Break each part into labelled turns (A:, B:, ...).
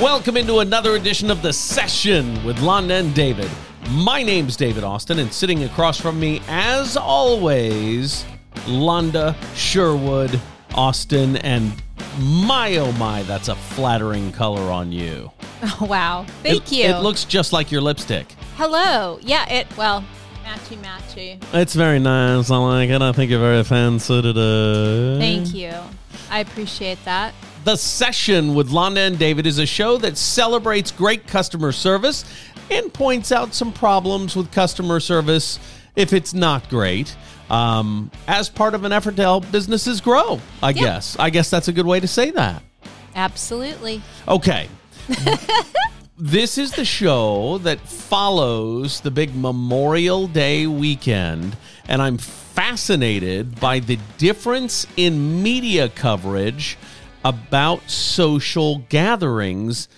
A: Welcome into another edition of The Session with Londa and David. My name's David Austin, and sitting across from me, as always, Londa Sherwood Austin. And my oh my, that's a flattering color on you.
B: Oh, wow. Thank
A: It-
B: you.
A: It looks just like your lipstick.
B: Hello. Yeah, it, well, matchy matchy.
A: It's very nice. I like it. I think you're very fancy today.
B: Thank you. I appreciate that.
A: The Session with Londa and David is a show that celebrates great customer service and points out some problems with customer service if it's not great. Um, as part of an effort to help businesses grow, I
B: Yeah.
A: guess. I guess that's a good way to say that.
B: Absolutely.
A: Okay. this is the show that follows the big Memorial Day weekend, and I'm fascinated by the difference in media coverage about social gatherings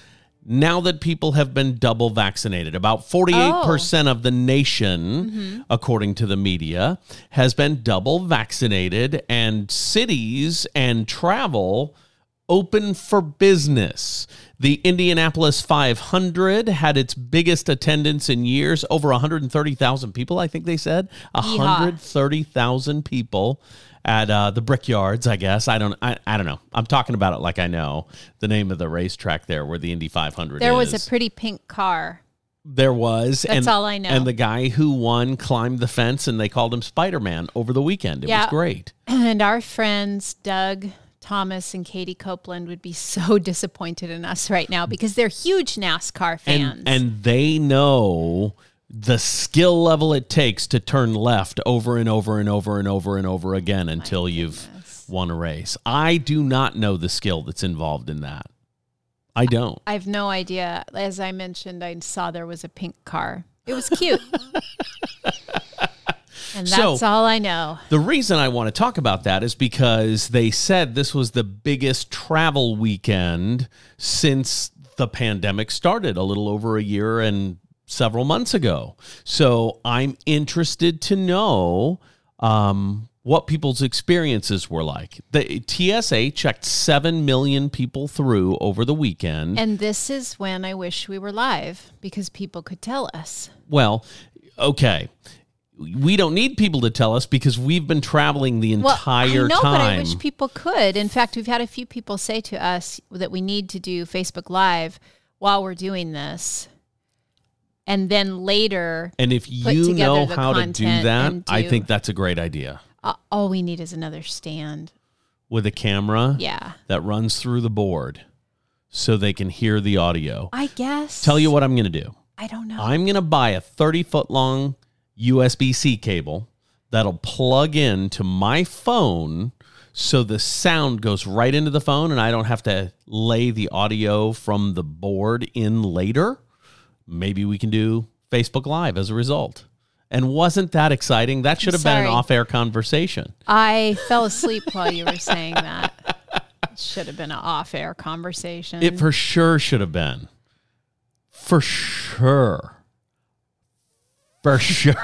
A: now that people have been double vaccinated. About 48% of the nation, according to the media, has been double vaccinated, and cities and travel open for business. The Indianapolis 500 had its biggest attendance in years, over 130,000 people, I think they said. 130,000 people at uh, the Brickyards, I guess. I don't I, I don't know. I'm talking about it like I know the name of the racetrack there where the Indy 500
B: There
A: is.
B: was a pretty pink car.
A: There was.
B: That's
A: and,
B: all I know.
A: And the guy who won climbed the fence and they called him Spider-Man over the weekend. It was great.
B: And our friends, Doug Thomas and Katie Copeland, would be so disappointed in us right now because they're huge NASCAR fans.
A: and and they know the skill level it takes to turn left over and over and over and over and over again until you've won a race. I do not know the skill that's involved in that. I don't.
B: I have no idea. As I mentioned, I saw there was a pink car. It was cute. and
A: So-
B: that's all I know.
A: The reason I want to talk about that is because they said this was the biggest travel weekend since the pandemic started a little over a year and several months ago. So I'm interested to know um, what people's experiences were like. The TSA checked 7 million people through over the weekend.
B: And this is when I wish we were live because people could tell us.
A: well, okay. We don't need people to tell us because we've been traveling the
B: Well,
A: entire
B: I know,
A: time.
B: but I wish people could. In fact, we've had a few people say to us that we need to do Facebook Live while we're doing this. And then later,
A: And if you know how to do that,
B: and
A: I think that's a great idea.
B: uh, all we need is another stand.
A: With a camera
B: Yeah.
A: that runs through the board so they can hear the audio.
B: I guess.
A: Tell you what I'm going to do.
B: I don't know.
A: I'm going to buy a 30 foot long USB C cable that'll plug in to my phone so the sound goes right into the phone and I don't have to lay the audio from the board in later. Maybe we can do Facebook Live as a result. And wasn't that exciting? That should have been an
B: sorry.
A: off air conversation.
B: I fell asleep while you were saying that. It should have been an off air conversation.
A: It for sure should have been. For sure. For sure.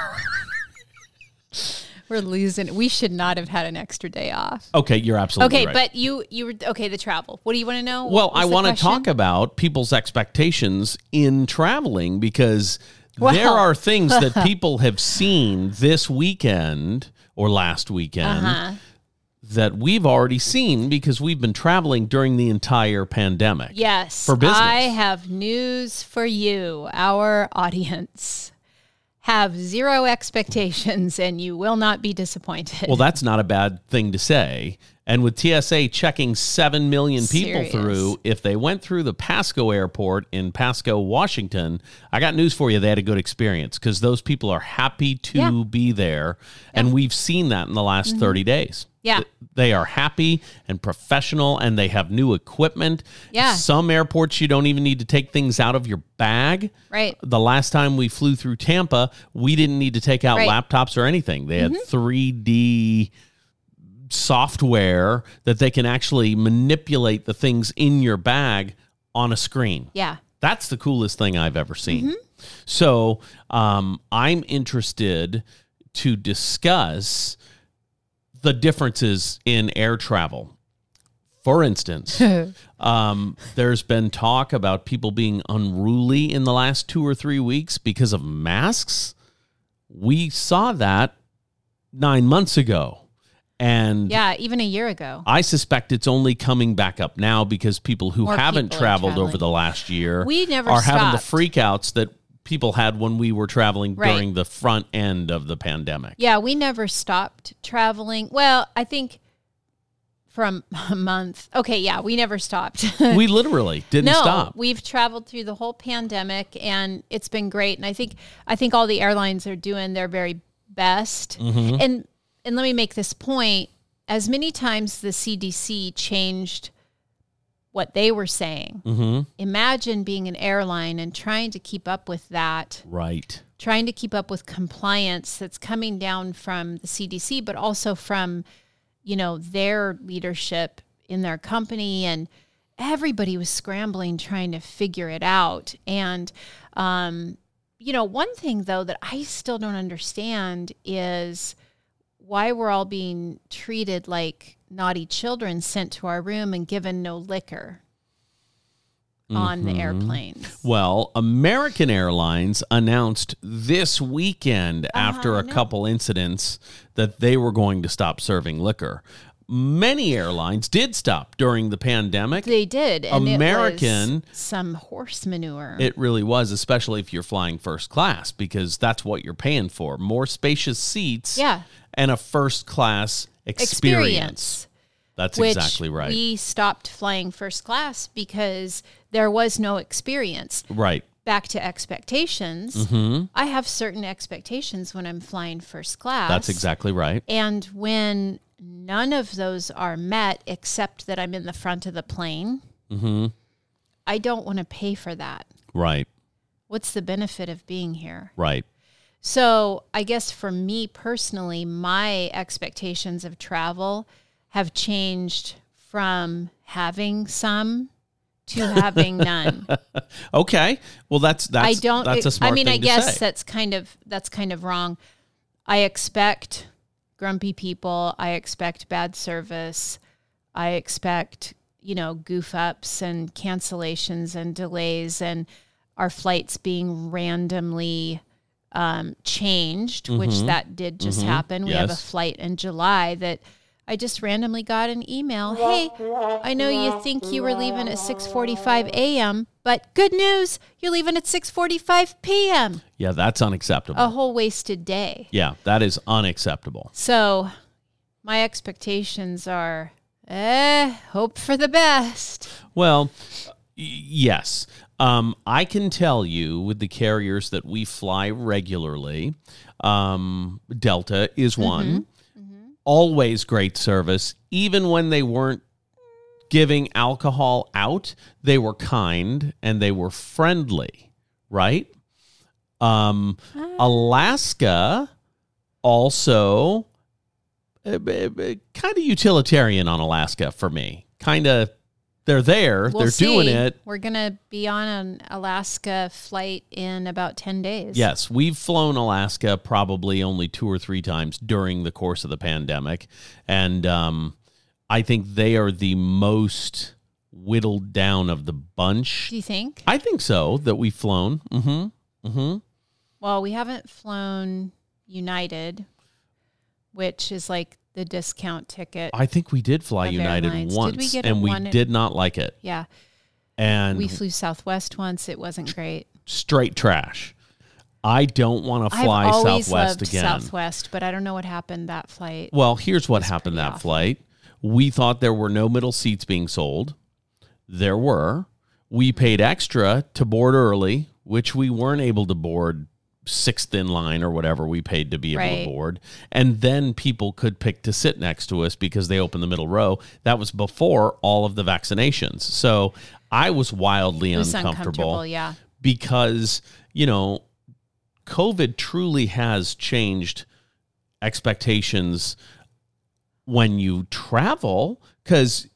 B: We're losing. We should not have had an extra day off.
A: Okay, you're absolutely right.
B: Okay,
A: right.
B: but you you were okay. The travel. What do you want to know?
A: Well, I want to talk about people's expectations in traveling because there are things that people have seen this weekend or last weekend
B: Uh-huh.
A: that we've already seen because we've been traveling during the entire pandemic.
B: Yes,
A: for business.
B: I have news for you, our audience. Have zero expectations, and you will not be disappointed.
A: Well, that's not a bad thing to say. And with TSA checking 7 million people
B: Serious.
A: through, if they went through the Pasco airport in Pasco, Washington, I got news for you. They had a good experience because those people are happy to
B: Yeah. Mm-hmm.
A: be there. And we've seen that in the last 30 days.
B: Yeah.
A: They are happy and professional and they have new equipment.
B: Yeah.
A: Some airports, you don't even need to take things out of your bag.
B: right.
A: The last time we flew through Tampa, we didn't need to take out
B: Right. Mm-hmm.
A: laptops or anything. They had 3D software that they can actually manipulate the things in your bag on a screen.
B: Yeah.
A: That's the coolest thing I've ever seen. So um, I'm interested to discuss the differences in air travel. For instance, um, there's been talk about people being unruly in the last two or three weeks because of masks. We saw that nine months ago. And
B: Yeah, even a year ago.
A: I suspect it's only coming back up now because people who
B: More
A: haven't
B: people
A: traveled over the last year
B: We never
A: are having the freakouts that people had when we were traveling
B: Right.
A: during the front end of the pandemic.
B: Yeah, we never stopped traveling. Well, I think from a month. Okay, yeah, we never stopped.
A: we literally didn't
B: no,
A: stop.
B: we've traveled through the whole pandemic and it's been great. And I think I think all the airlines are doing their very best.
A: Mm-hmm.
B: And and let me make this point: as many times the CDC changed what they were saying,
A: Mm-hmm.
B: imagine being an airline and trying to keep up with that
A: Right.
B: trying to keep up with compliance that's coming down from the CDC, but also from, you know, their leadership in their company. And everybody was scrambling trying to figure it out. And, um, you know, one thing though that I still don't understand is why we're all being treated like naughty children sent to our room and given no liquor on the airplanes.
A: Well, American Airlines announced this weekend after a
B: Uh-huh, I know.
A: couple incidents that they were going to stop serving liquor. Many airlines did stop during the pandemic.
B: They did. And
A: American-
B: it was some horse manure.
A: It really was, especially if you're flying first class, because that's what you're paying for more spacious seats
B: Yeah.
A: And a first class experience. That's
B: which
A: exactly right.
B: We stopped flying first class because there was no experience.
A: right.
B: Back to expectations. I have certain expectations when I'm flying first class.
A: Mm-hmm. That's exactly right.
B: And when none of those are met, except that I'm in the front of the plane,
A: Mm-hmm.
B: I don't want to pay for that.
A: Right.
B: What's the benefit of being here?
A: Right.
B: So, I guess for me personally, my expectations of travel have changed from having some to having none.
A: Okay. Well, that's that's
B: I don't
A: That's a smart
B: I mean, I guess
A: say.
B: that's kind of that's kind of wrong. I expect grumpy people, I expect bad service. I expect, you know, goof ups and cancellations and delays and our flights being randomly um, changed, which that did just happen. We have a
A: Mm-hmm.
B: Flight in July that I just randomly got an email. Hey, I know you think you were leaving at 6:45 a.m., but good news, you're leaving at 6:45 p.m.
A: yeah, that's unacceptable.
B: A whole wasted day.
A: Yeah, that is unacceptable.
B: So, my expectations are eh, hope for the best.
A: Well, yes. Um, I can tell you with the carriers that we fly regularly, um, Delta is one. Always great service. Even when they weren't giving alcohol out, they were kind and they were friendly, right? Um, Alaska also uh, kind of utilitarian on Alaska for me. Kind of, they're there,
B: We'll
A: they're doing it.
B: We're going to be on an Alaska flight in about 10 days.
A: Yes, we've flown Alaska probably only two or three times during the course of the pandemic, and um, I think they are the most whittled down of the bunch.
B: Do you think?
A: I think so that we've flown. Mm-hmm. Mm-hmm.
B: Well, we haven't flown United, which is like the discount ticket.
A: I think we did fly United
B: airlines. Did
A: once,
B: we get
A: and we
B: one-
A: did not like it.
B: yeah.
A: And
B: We flew Southwest once. It wasn't great.
A: straight trash. I don't want to fly
B: I've always
A: Southwest
B: loved
A: again.
B: Southwest, but I don't know what happened that flight.
A: Well, here's what happened that
B: awful.
A: flight. We thought there were no middle seats being sold. There were. We paid extra to board early, which we weren't able to board sixth in line or whatever we paid to be able to board. And then people could pick to sit next to us because they opened the middle row. That was before all of the vaccinations. So I was wildly
B: was
A: uncomfortable
B: uncomfortable. Yeah.
A: because you know covid truly has changed expectations when you travel because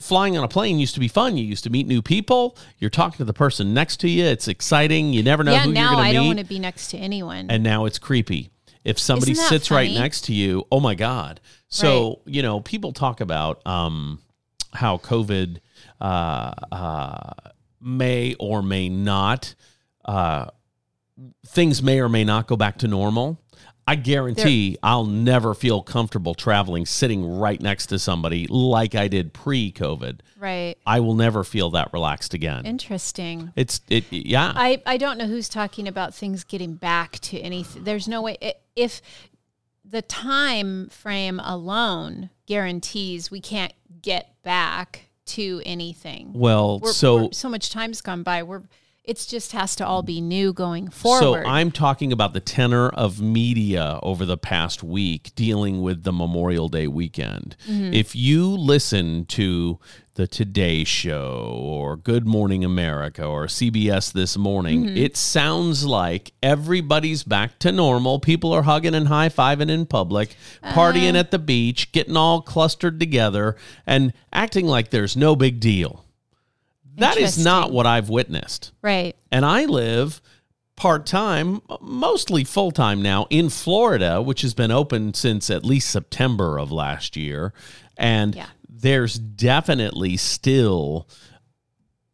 A: flying on a plane used to be fun. You used to meet new people. You're talking to the person next to you. It's exciting. You never know
B: yeah.
A: who you're going
B: Now
A: going
B: I
A: to
B: don't want to be next to anyone.
A: and now it's creepy. If somebody sits right next to you oh my god. So you know people talk about um how COVID uh, uh, may or may not, uh, things may or may not go back to normal. I guarantee I'll never feel comfortable traveling sitting right next to somebody like I did pre COVID.
B: Right.
A: I will never feel that relaxed again.
B: Interesting.
A: It's it yeah.
B: I, I don't know who's talking about things getting back to anything. There's no way if the time frame alone guarantees we can't get back to anything.
A: well,
B: We're,
A: so
B: we're- so much time's gone by. We're it's just has to all be new going forward.
A: So I'm talking about the tenor of media over the past week dealing with the Memorial Day weekend.
B: Mm-hmm.
A: If you listen to the Today Show or Good Morning America or CBS This Morning,
B: Mm-hmm.
A: it sounds like everybody's back to normal. People are hugging and high fiving in public, partying at the beach, getting all clustered together, and acting like there's no big deal. That is not what I've witnessed
B: right.
A: and I live part time, mostly full time now in Florida, which has been open since at least September of last year. And
B: Yeah.
A: there's definitely still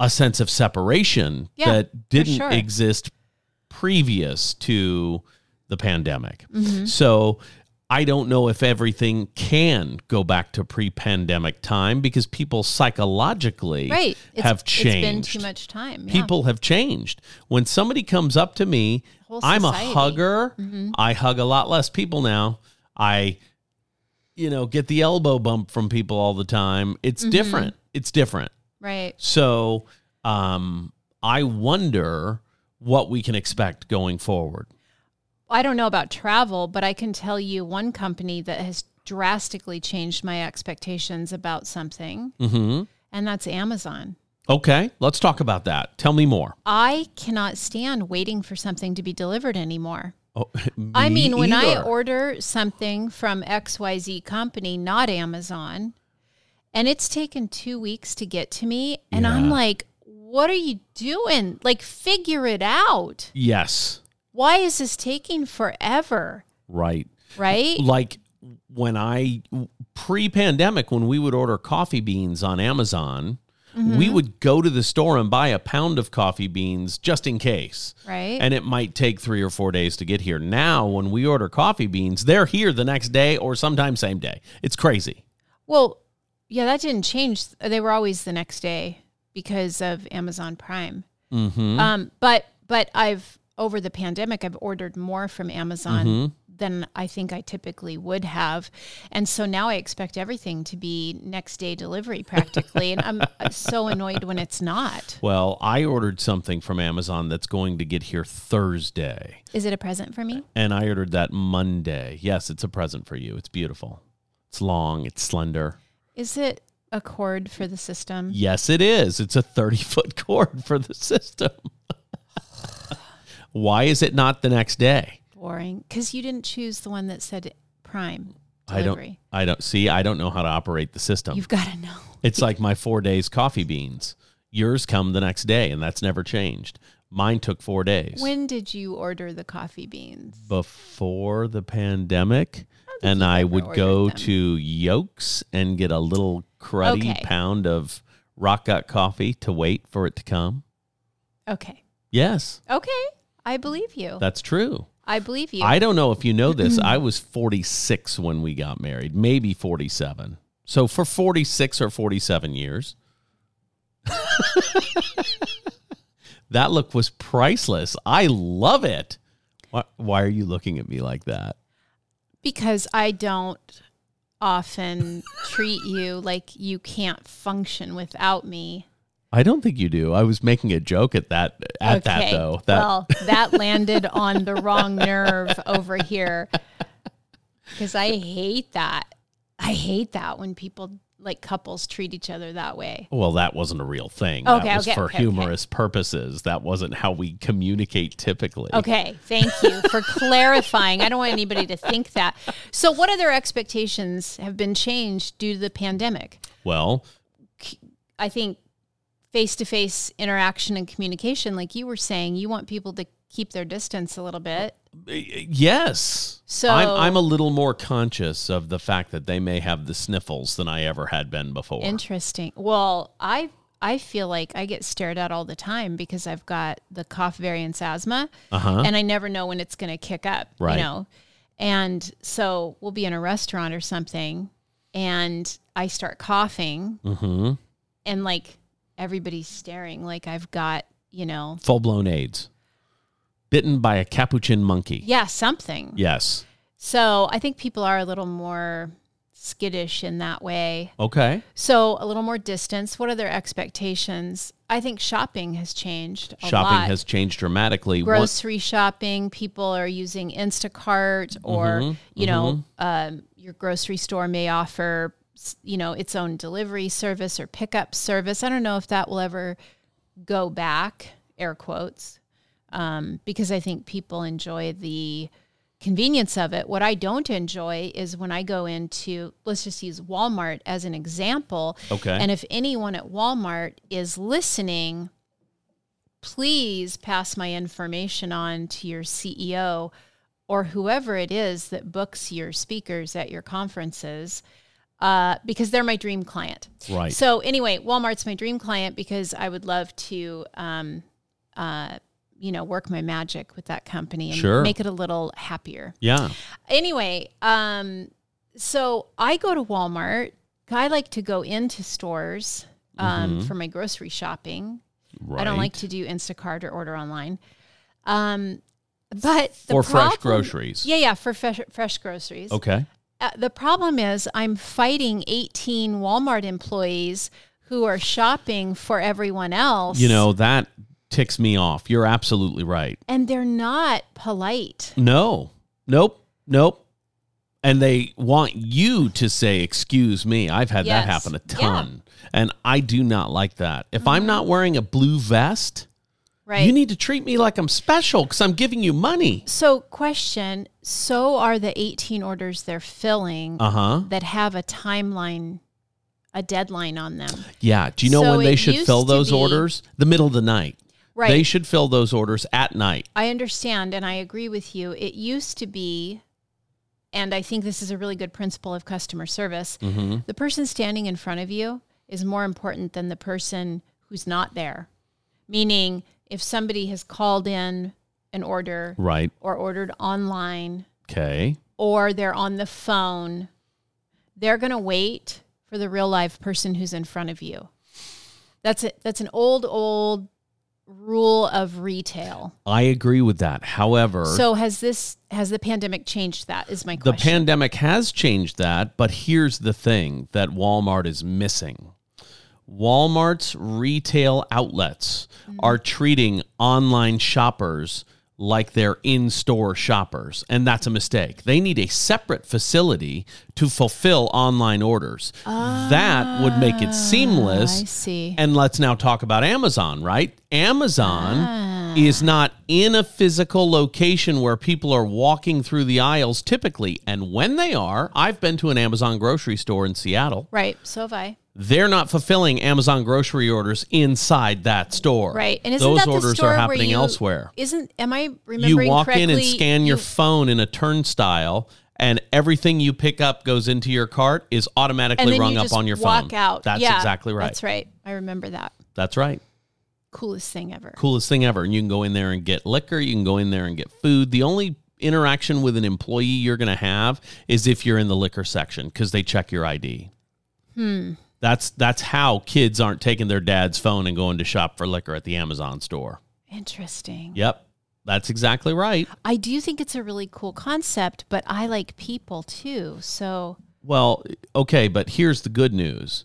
A: a sense of separation
B: Yeah,
A: that didn't
B: sure.
A: exist previous to the pandemic.
B: Mm-hmm.
A: So I don't know if everything can go back to pre-pandemic time because people psychologically
B: Right. It's,
A: have changed.
B: It's been too much time. Yeah.
A: People have changed. When somebody comes up to me, I'm a hugger.
B: Mm-hmm.
A: I hug a lot less people now. I, you know, get the elbow bump from people all the time. It's
B: Mm-hmm.
A: different. It's different.
B: Right.
A: So, um, I wonder what we can expect going forward.
B: I don't know about travel, but I can tell you one company that has drastically changed my expectations about something,
A: hmm
B: and that's Amazon.
A: Okay, let's talk about that. Tell me more.
B: I cannot stand waiting for something to be delivered anymore.
A: Oh,
B: I mean, when I order something from XYZ company, not Amazon, and it's taken two weeks to get to me, and I'm like, what are you doing? Like, figure it out.
A: yes,
B: Why is this taking forever?
A: right.
B: Right?
A: like when I pre-pandemic when we would order coffee beans on Amazon,
B: Mm-hmm.
A: we would go to the store and buy a pound of coffee beans just in case.
B: Right?
A: And it might take 3 or 4 days to get here. Now when we order coffee beans, they're here the next day or sometimes same day. It's crazy.
B: Well, yeah, that didn't change. They were always the next day because of Amazon Prime.
A: Mhm.
B: Um, but but I've over the pandemic, I've ordered more from Amazon
A: Mm-hmm.
B: than I think I typically would have, and so now I expect everything to be next day delivery practically, and I'm so annoyed when it's not.
A: Well, I ordered something from Amazon that's going to get here Thursday.
B: Is it a present for me?
A: And I ordered that Monday. Yes, it's a present for you. It's beautiful. It's long, it's slender.
B: Is it a cord for the system?
A: Yes, it is. It's a 30 foot cord for the system. Why is it not the next day?
B: Boring, because you didn't choose the one that said Prime
A: I don't. I don't see I don't know how to operate the system.
B: You've got to know.
A: it's like my 4 days coffee beans. Yours come the next day and that's never changed. Mine took 4 days.
B: When did you order the coffee beans?
A: Before the pandemic and I would go
B: them.
A: to Yoke's and get a little cruddy
B: Okay.
A: pound of rock gut coffee to wait for it to come.
B: Okay.
A: Yes,
B: Okay. I believe you.
A: that's true.
B: I believe you.
A: I don't know if you know this. I was 46 when we got married, maybe 47. So for 46 or 47 years, that look was priceless. I love it. Why, why are you looking at me like that?
B: because I don't often treat you like you can't function without me.
A: I don't think you do. I was making a joke at that at that though. That
B: well, that landed on the wrong nerve over here. Because I hate that. I hate that when people like couples treat each other that way.
A: well, that wasn't a real thing.
B: Okay,
A: that was
B: okay,
A: for
B: okay, okay.
A: humorous purposes. That wasn't how we communicate typically.
B: Okay, thank you for clarifying. I don't want anybody to think that. So, what other expectations have been changed due to the pandemic?
A: Well,
B: I think face to face interaction and communication, like you were saying, you want people to keep their distance a little bit.
A: Yes.
B: So-
A: I'm, I'm a little more conscious of the fact that they may have the sniffles than I ever had been before.
B: Interesting. Well, I I feel like I get stared at all the time because I've got the cough variants asthma,
A: Uh-huh.
B: and I never know when it's going to kick up.
A: Right.
B: You know, and so we'll be in a restaurant or something, and I start coughing,
A: hmm
B: and like everybody's staring, like I've got you know,
A: Full blown AIDS. Bitten by a capuchin monkey.
B: yeah, something.
A: Yes.
B: So I think people are a little more skittish in that way.
A: Okay.
B: So a little more distance. What are their expectations? I think shopping has changed. A
A: Shopping
B: lot.
A: has changed dramatically. One-
B: grocery shopping. People are using Instacart, or
A: Mm-hmm,
B: you know, um, your grocery store may offer, you know, its own delivery service or pickup service. I don't know if that will ever go back, air quotes, um, because I think people enjoy the convenience of it. What I don't enjoy is when I go into, let's just use Walmart as an example.
A: Okay.
B: And if anyone at Walmart is listening, please pass my information on to your CEO or whoever it is that books your speakers at your conferences uh, because they're my dream client.
A: Right.
B: So, anyway, Walmart's my dream client because I would love to, um, uh, you know, work my magic with that company and
A: Sure.
B: make it a little happier
A: yeah.
B: anyway, um, so I go to Walmart. I like to go into stores um, for my grocery shopping.
A: Right.
B: I don't like to do Instacart or order online. Um, but the
A: For fresh groceries.
B: Yeah, yeah, for fresh, fresh groceries.
A: Okay.
B: Uh, the problem is I'm fighting 18 Walmart employees who are shopping for everyone else.
A: You know, that ticks me off. You're absolutely right.
B: and they're not polite.
A: No. Nope. Nope. And they want you to say, excuse me. I've had that happen a ton. And I do not like that. If I'm
B: Mm-hmm.
A: not wearing a blue vest,
B: Right.
A: you need to treat me like I'm special because I'm giving you money.
B: So, question: So are the eighteen orders they're filling
A: Uh huh.
B: that have a timeline, a deadline on them?
A: Yeah. Do you know
B: So
A: when they should fill those
B: be-
A: orders? The middle of the night.
B: Right.
A: They should fill those orders at night.
B: I understand, and I agree with you. It used to be, and I think this is a really good principle of customer service.
A: Mm-hmm.
B: The person standing in front of you is more important than the person who's not there. Meaning, if somebody has called in an order
A: Right.
B: or ordered online
A: Okay.
B: or they're on the phone, they're going to wait for the real live person who's in front of you. That's it. That's an old, old rule of retail.
A: I agree with that. However,
B: So has this has the pandemic changed that? Is my
A: the pandemic has changed that, but here's the thing that Walmart is missing. Walmart's retail outlets
B: Mm-hmm.
A: are treating online shoppers like they're in-store shoppers, and that's a mistake. They need a separate facility to fulfill online orders. that would make it seamless.
B: Ah, I see.
A: And let's now talk about Amazon, right? Amazon is not in a physical location where people are walking through the aisles typically. And when they are, I've been to an Amazon grocery store in Seattle.
B: right. So have I.
A: They're not fulfilling Amazon grocery orders inside that store.
B: Right. And isn't
A: those
B: that the
A: orders
B: store
A: are happening
B: you-
A: elsewhere.
B: Isn't am I remembering?
A: You walk
B: correctly?
A: in and scan your phone in a turnstile, and everything you pick up goes into your cart is automatically rung
B: you
A: up on your
B: walk
A: phone.
B: out.
A: That's
B: Yeah,
A: exactly right.
B: That's right. I remember that.
A: That's right.
B: Coolest thing ever.
A: coolest thing ever. And you can go in there and get liquor. You can go in there and get food. The only interaction with an employee you're going to have is if you're in the liquor section because they check your ID. Hmm. That's that's how kids aren't taking their dad's phone and going to shop for liquor at the Amazon store.
B: Interesting.
A: Yep. That's exactly right.
B: I do think it's a really cool concept, but I like people too. So
A: Well, okay, but here's the good news.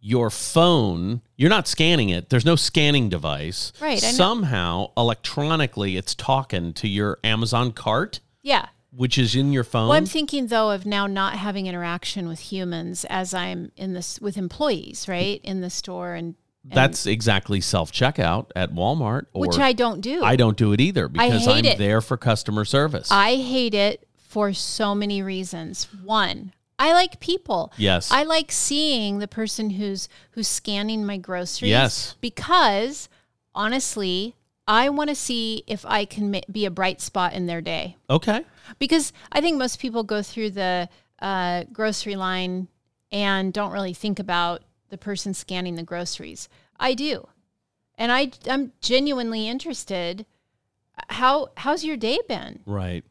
A: Your phone, you're not scanning it. There's no scanning device.
B: Right, I know.
A: Somehow, electronically, it's talking to your Amazon cart,
B: yeah.
A: Which is in your phone.
B: Well, I'm thinking though of now not having interaction with humans as I'm in this with employees, right, in the store, and, and
A: That's exactly self checkout at Walmart. Or
B: which I don't do.
A: I don't do it either because I'm
B: it.
A: there for customer service.
B: I hate it for so many reasons. One, I like people.
A: Yes.
B: I like seeing the person who's who's scanning my groceries.
A: Yes.
B: Because honestly, I want to see if I can be a bright spot in their day
A: Okay.
B: because I think most people go through the uh, grocery line and don't really think about the person scanning the groceries. I do, and I I'm genuinely interested. How how's your day been?
A: Right.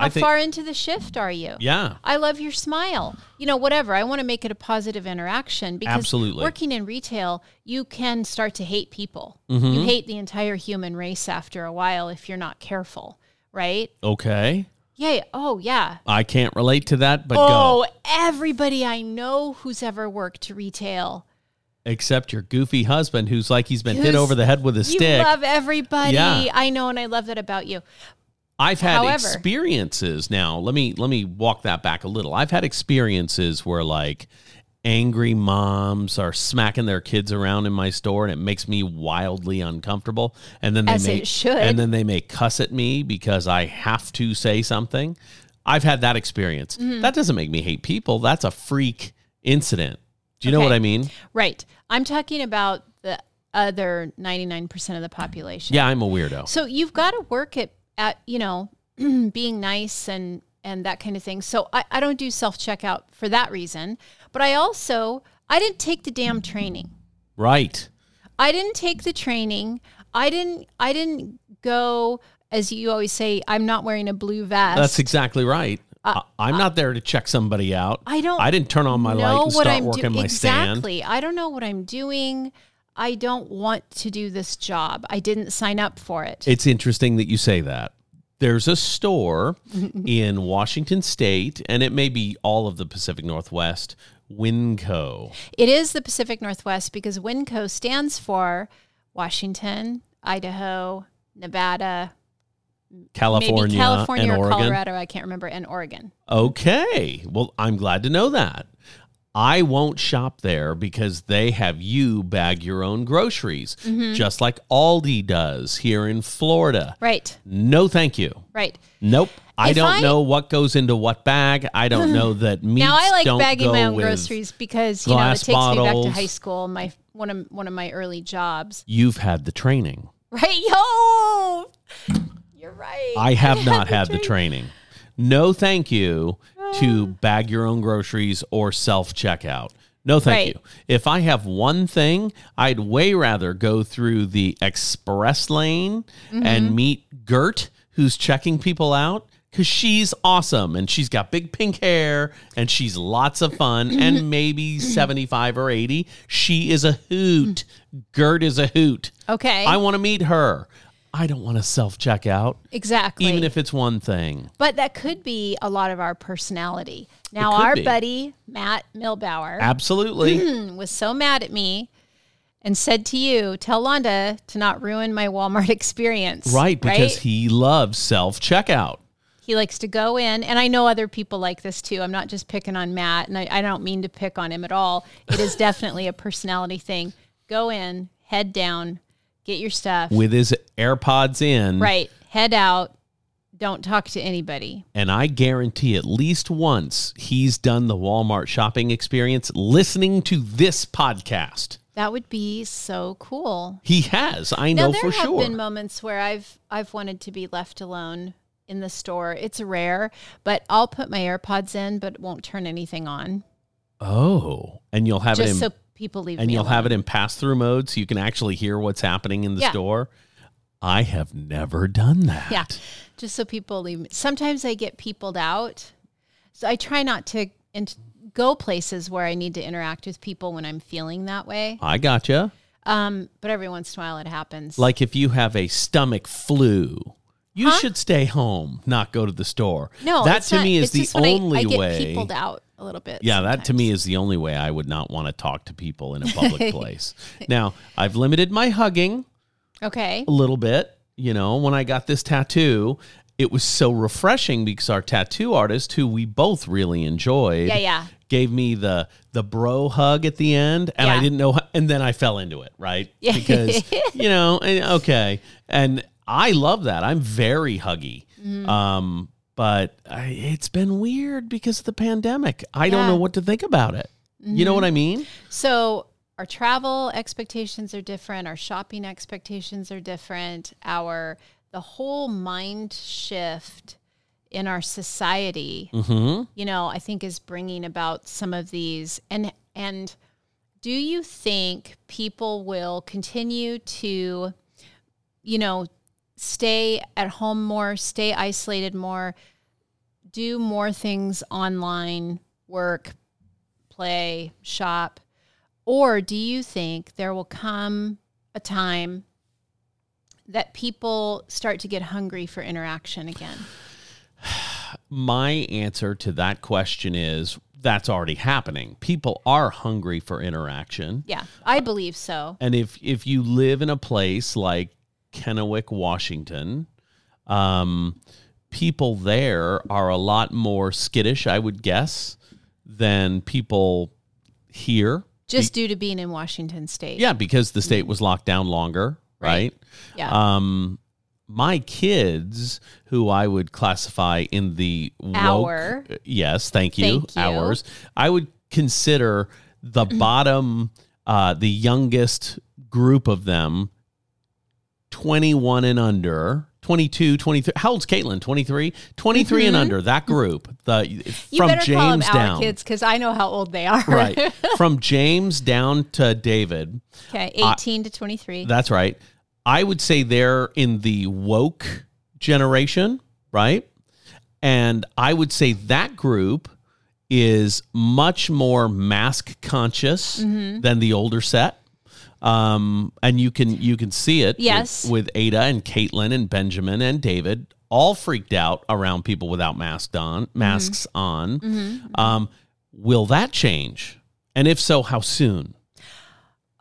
B: How
A: think.
B: far into the shift are you?
A: yeah.
B: I love your smile. You know, whatever. I want to make it a positive interaction because
A: Absolutely.
B: working in retail, you can start to hate people.
A: Mm-hmm.
B: You hate the entire human race after a while if you're not careful, right?
A: Okay.
B: Yeah. Oh, yeah.
A: I can't relate to that, but
B: Oh,
A: go.
B: everybody I know who's ever worked retail.
A: Except your goofy husband, who's like he's been hit over the head with a
B: You
A: stick.
B: You love everybody.
A: Yeah.
B: I know, and I love that about you.
A: I've had
B: However-
A: experiences now. Let me let me walk that back a little. I've had experiences where like angry moms are smacking their kids around in my store and it makes me wildly uncomfortable and then they
B: As
A: may
B: it should.
A: and then they may cuss at me because I have to say something. I've had that experience.
B: Mm-hmm.
A: That doesn't make me hate people. That's a freak incident. Do you know what I mean?
B: Right. I'm talking about the other 99% of the population.
A: Yeah, I'm a weirdo.
B: So you've got to work at, at you know, being nice and and that kind of thing. So I, I don't do self checkout for that reason. But I also I didn't take the damn training.
A: Right.
B: I didn't take the training. I didn't I didn't go as you always say, I'm not wearing a blue vest.
A: That's exactly right. I- I'm not there to check somebody out.
B: Uh, I don't
A: I didn't turn on my light and start
B: I'm
A: working
B: doing.
A: my stand.
B: Exactly. I don't know what I'm doing. I don't want to do this job. I didn't sign up for it.
A: It's interesting that you say that. There's a store mm-hmm. in Washington State, and it may be all of the Pacific Northwest, Winco.
B: It is the Pacific Northwest because WINCO stands for Washington, Idaho, Nevada,
A: California,
B: California
A: and
B: or
A: Oregon.
B: Colorado. I can't remember, and Oregon.
A: Okay. Well, I'm glad to know that. I won't shop there because they have you bag your own groceries,
B: Mm-hmm.
A: just like Aldi does here in Florida.
B: Right,
A: No, thank you.
B: right.
A: Nope. I
B: If
A: don't
B: I-
A: know what goes into what bag. I don't know that meats
B: now I like
A: don't
B: bagging my own groceries because you know it takes me back to high school. My one of one of my early jobs.
A: You've had the training.
B: Right, yo, you're right.
A: I have not had the
B: training.
A: training. No, thank you to bag your own groceries or self checkout. No, thank
B: Right.
A: you. If I have one thing, I'd way rather go through the express lane
B: Mm-hmm.
A: and meet Gert, who's checking people out. Because she's awesome and she's got big pink hair and she's lots of fun and maybe 75 or 80. She is a hoot. Gert is a hoot.
B: Okay,
A: I want to meet her. I don't want to self check out
B: exactly.
A: even if it's one thing.
B: But that could be a lot of our personality. Now, our
A: be.
B: buddy Matt Milbauer
A: Absolutely.
B: was so mad at me and said to you, "Tell Londa to not ruin my Walmart experience."
A: right, because
B: right?
A: he loves self checkout.
B: he likes to go in, and I know other people like this too. I'm not just picking on Matt, and I, I don't mean to pick on him at all. It is definitely a personality thing. Go in, head down, get your stuff.
A: With his AirPods in.
B: right, head out. Don't talk to anybody.
A: And I guarantee at least once he's done the Walmart shopping experience listening to this podcast.
B: That would be so cool.
A: He has. I
B: Now
A: know
B: there
A: for
B: have
A: sure.
B: been moments where I've I've wanted to be left alone in the store. It's rare, but I'll put my AirPods in, but won't turn anything on,
A: oh, and you'll have it in
B: so people leave
A: and you'll
B: alone.
A: have it in pass through mode so you can actually hear what's happening in the
B: Yeah.
A: store. I have never done that.
B: Yeah, just so people leave. Me. Sometimes I get peopled out, so I try not to in- go places where I need to interact with people when I'm feeling that way.
A: I gotcha.
B: Um, but every once in a while it happens.
A: Like if you have a stomach flu, you should stay home, not go to the store.
B: no,
A: that to
B: not-
A: me is the
B: I-
A: only
B: I, get
A: way.
B: peopled out a little bit.
A: Yeah, that to me is the only way I would not want to talk to people in a public place. Now, I've limited my hugging
B: okay.
A: a little bit. You know, when I got this tattoo, it was so refreshing because our tattoo artist, who we both really enjoyed,
B: Yeah, yeah.
A: gave me the the bro hug at the end, and I didn't know, and then I fell into it, right?
B: Yeah.
A: Because you know, and- okay, and I love that. I'm very huggy.
B: Mm-hmm.
A: Um, but I, it's been weird because of the pandemic. I don't
B: Mm-hmm.
A: know what to think about it. You know what I mean?
B: So, our travel expectations are different, our shopping expectations are different, our the whole mind shift in our society,
A: Mm-hmm.
B: you know, I think is bringing about some of these and and do you think people will continue to you know, stay at home more, stay isolated more, do more things online, work, play, shop? Or do you think there will come a time that people start to get hungry for interaction again?
A: My answer to that question is that's already happening. People are hungry for interaction.
B: Yeah, I believe so.
A: And if if you live in a place like Kennewick, Washington, um, people there are a lot more skittish, I would guess, than people here.
B: Just due to being in Washington state.
A: Yeah, because the state was locked down longer, right?
B: Right. Yeah.
A: Um, my kids, who I would classify in the woke,
B: Our.
A: yes, thank you,
B: Thank you.
A: ours. I would consider the bottom, uh, the youngest group of them, twenty-one and under. 22, 23. How old's Caitlin? 23? 23 and under, that group. The
B: you
A: from
B: better call them
A: James down.
B: kids because I know how old they are.
A: Right. from James down to David.
B: okay, 18 to 23.
A: That's right. I would say they're in the woke generation, right? And I would say that group is much more mask conscious
B: Mm-hmm.
A: than the older set. Um, and you can you can see it with-
B: Yes.
A: with, Ada and Caitlin and Benjamin and David all freaked out around people without masks on masks on. Um, will that change? And if so, how soon?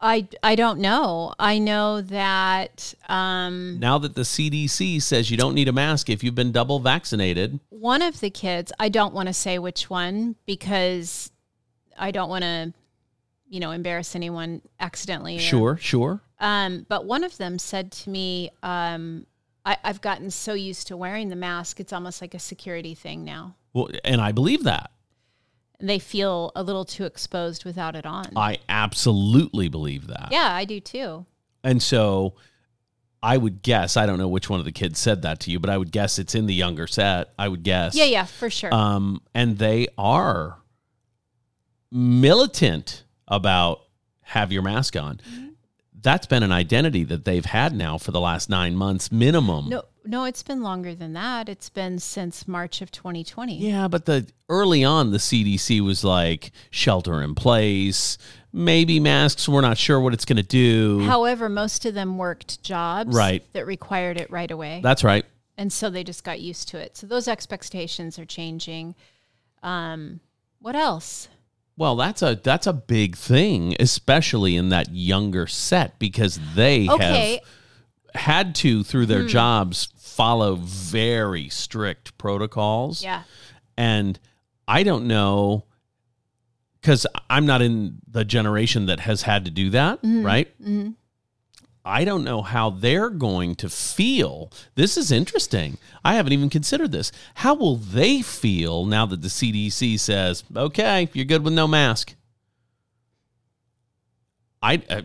B: I, I don't know. I know that um,
A: Now that the CDC says you don't need a mask if you've been double vaccinated,
B: one of the kids, I don't want to say which one because I don't want to, you know, embarrass anyone accidentally. or-
A: sure, sure.
B: Um, but one of them said to me, um, I, I've gotten so used to wearing the mask, it's almost like a security thing now.
A: Well, and I believe that.
B: They feel a little too exposed without it on.
A: I absolutely believe that.
B: yeah, I do too.
A: And so I would guess, I don't know which one of the kids said that to you, but I would guess it's in the younger set. I would guess.
B: Yeah, yeah, for sure.
A: Um, and they are militant about have your mask on.
B: Mm-hmm.
A: That's been an identity that they've had now for the last nine months minimum.
B: no, no, it's been longer than that. It's been since March of 2020.
A: Yeah, but the early on the CDC was like shelter in place, maybe masks, we're not sure what it's going to do.
B: However, most of them worked jobs
A: Right.
B: that required it right away.
A: That's right.
B: and so they just got used to it. So those expectations are changing. Um, what else?
A: Well, that's a that's a big thing, especially in that younger set because they
B: Okay.
A: have had to through their hmm. jobs follow very strict protocols.
B: Yeah.
A: And I don't know because I'm not in the generation that has had to do that, mm-hmm. right? Mm-hmm. I don't know how they're going to feel. This is interesting. I haven't even considered this. How will they feel now that the CDC says, okay, you're good with no mask? I, I,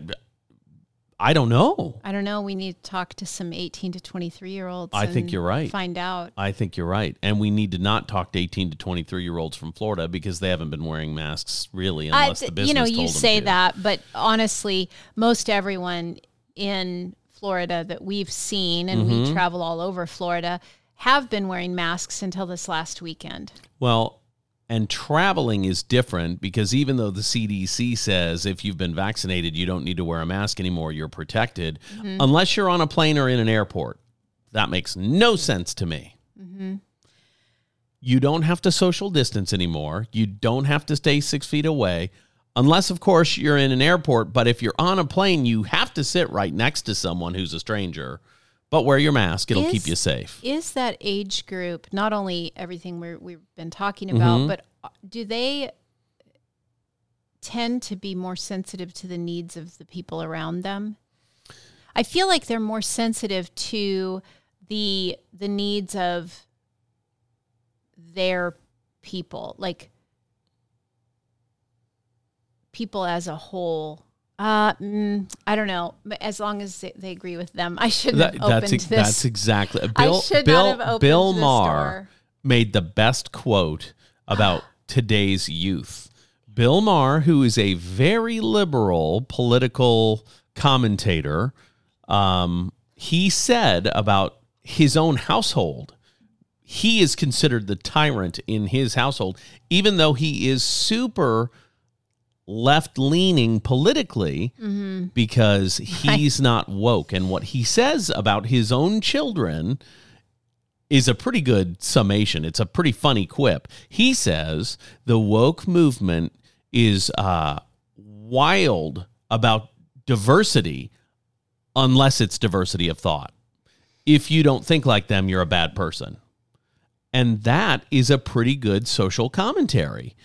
A: I don't know.
B: I don't know. We need to talk to some 18 to 23 year olds.
A: I think you're right.
B: Find out.
A: I think you're right. And we need to not talk to 18 to 23 year olds from Florida because they haven't been wearing masks really
B: I-
A: unless the business
B: you know, you say
A: to.
B: that, but honestly, most everyone in Florida that we've seen, and
A: Mm-hmm.
B: we travel all over Florida, have been wearing masks until this last weekend.
A: Well, and traveling is different because even though the CDC says if you've been vaccinated, you don't need to wear a mask anymore, you're protected,
B: Mm-hmm.
A: unless you're on a plane or in an airport. That makes no sense to me.
B: Mm-hmm.
A: You don't have to social distance anymore. You don't have to stay six feet away, unless, of course, you're in an airport. But if you're on a plane, you have to sit right next to someone who's a stranger. But wear your mask, it'll keep you safe.
B: Is that age group not only everything we're, we've been talking about,
A: Mm-hmm.
B: but uh, do they tend to be more sensitive to the needs of the people around them? I feel like they're more sensitive to the the needs of their people, like people as a whole. Uh, mm, I don't know. But as long as they, they agree with them, I shouldn't
A: That-
B: have opened
A: that's
B: this.
A: that's exactly.
B: I
A: Bill
B: should not
A: Bill
B: have opened
A: Bill
B: this
A: Maher
B: door.
A: made the best quote about today's youth. Bill Maher, who is a very liberal political commentator, um, he said about his own household, he is considered the tyrant in his household, even though he is super left leaning politically
B: Mm-hmm.
A: because he's not woke. And what he says about his own children is a pretty good summation. It's a pretty funny quip. He says the woke movement is uh, wild about diversity unless it's diversity of thought. If you don't think like them, you're a bad person. And that is a pretty good social commentary.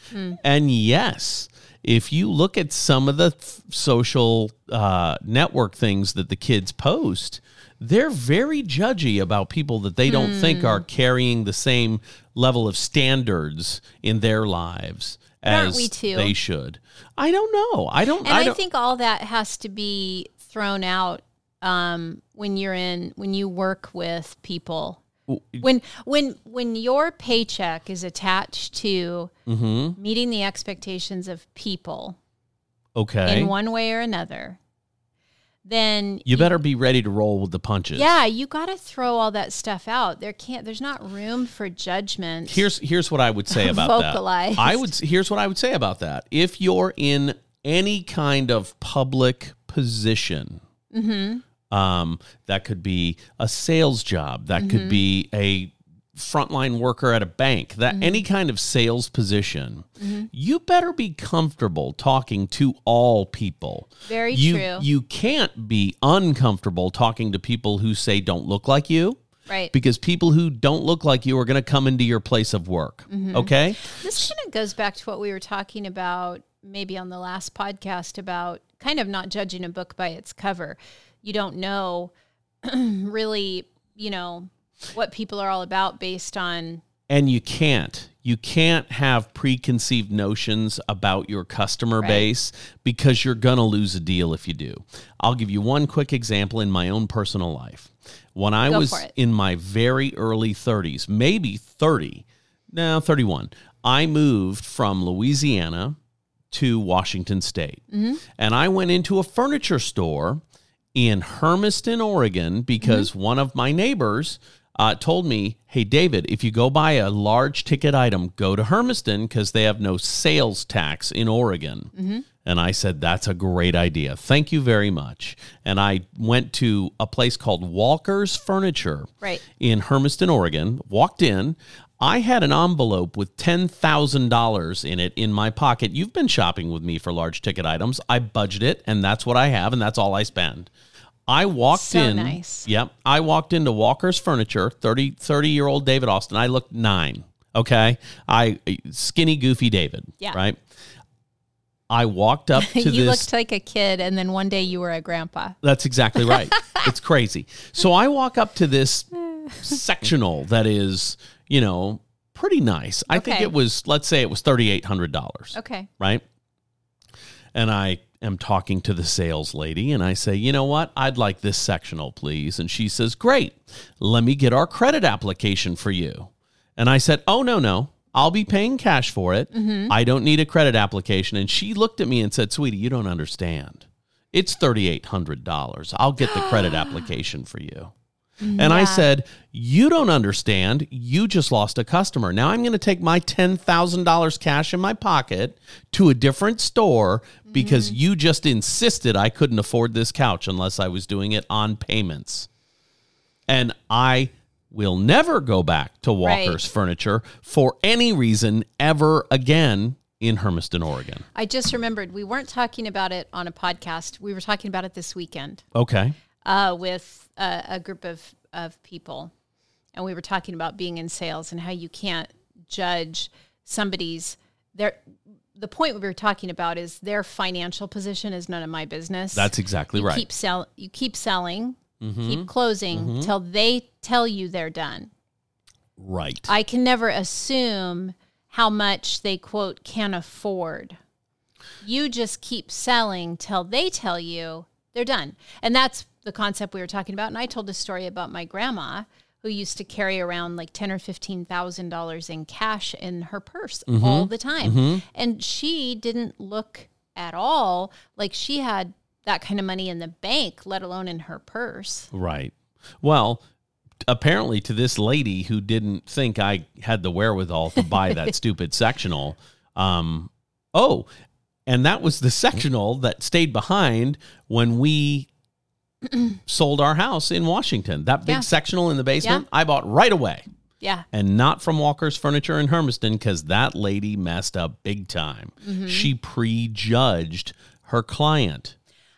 A: And yes, if you look at some of the th- social uh, network things that the kids post, they're very judgy about people that they don't think are carrying the same level of standards in their lives as they should. I don't know. I don't.
B: and I,
A: don't,
B: think all that has to be thrown out um, when you're in when you work with people. When when when your paycheck is attached to
A: Mm-hmm.
B: meeting the expectations of people
A: okay.
B: in one way or another, then
A: you better be ready to roll with the punches.
B: yeah, you got to throw all that stuff out. There can't. There's not room for judgment.
A: Here's here's what I would say about
B: Vocalized.
A: that. I would here's what I would say about that. If you're in any kind of public position, um, that could be a sales job, that could be a frontline worker at a bank, that any kind of sales position, you better be comfortable talking to all people.
B: Very
A: you,
B: true.
A: You can't be uncomfortable talking to people who say don't look like you
B: right.
A: because people who don't look like you are going to come into your place of work.
B: Mm-hmm.
A: Okay?
B: This kind of goes back to what we were talking about maybe on the last podcast about kind of not judging a book by its cover. You don't know really, you know, what people are all about based on
A: And you can't. You can't have preconceived notions about your customer
B: Right.
A: base because you're going to lose a deal if you do. I'll give you one quick example in my own personal life. When I
B: Go
A: was in my very early 30s, maybe 30, now 31, I moved from Louisiana to Washington State.
B: Mm-hmm.
A: And I went into a furniture store in Hermiston, Oregon, because
B: Mm-hmm.
A: one of my neighbors uh, told me, Hey, David, if you go buy a large ticket item, go to Hermiston because they have no sales tax in Oregon.
B: Mm-hmm.
A: And I said, That's a great idea. Thank you very much. And I went to a place called Walker's Furniture
B: Right.
A: in Hermiston, Oregon, walked in. I had an envelope with $10,000 in it in my pocket. You've been shopping with me for large ticket items. I budget it, and that's what I have, and that's all I spend. I walked
B: So
A: in.
B: nice.
A: Yep. I walked into Walker's Furniture, 30, 30 year old David Austin. I looked nine. Okay. I skinny, goofy David.
B: Yeah.
A: Right. I walked up to
B: you
A: this.
B: looked like a kid and then one day you were a grandpa.
A: That's exactly right. it's crazy. So I walk up to this sectional that is, you know, pretty nice. I think
B: Okay.
A: it was, let's say it was $3,800,
B: Okay.
A: right? And I am talking to the sales lady and I say, you know what? I'd like this sectional, please. And she says, great. Let me get our credit application for you. And I said, oh, no, no. I'll be paying cash for it. Mm-hmm. I don't need a credit application. And she looked at me and said, sweetie, you don't understand. It's $3,800. I'll get the credit application for you. And I said, You don't understand. You just lost a customer. Now I'm going to take my $10,000 cash in my pocket to a different store because mm-hmm. you just insisted I couldn't afford this couch unless I was doing it on payments. And I will never go back to Walker's Furniture for any reason ever again in Hermiston, Oregon.
B: I just remembered we weren't talking about it on a podcast. We were talking about it this weekend
A: Okay.
B: Uh, with a, a group of, of people. And we were talking about being in sales and how you can't judge somebody's their the point we were talking about is their financial position is none of my business.
A: That's exactly
B: you
A: right.
B: keep sell you keep selling,
A: Mm-hmm.
B: keep closing till they tell you they're done.
A: right.
B: I can never assume how much they quote can afford. You just keep selling till they tell you they're done. And that's the concept we were talking about. And I told a story about my grandma who used to carry around like ten or fifteen thousand dollars in cash in her purse all the time. And she didn't look at all like she had that kind of money in the bank, let alone in her purse.
A: Right. Well, apparently to this lady who didn't think I had the wherewithal to buy that stupid sectional. Um, oh, and that was the sectional that stayed behind when we sold our house in Washington. That big
B: Yeah.
A: sectional in the basement, I bought right away.
B: Yeah.
A: And not from Walker's Furniture in Hermiston because that lady messed up big time.
B: Mm-hmm.
A: She prejudged her client.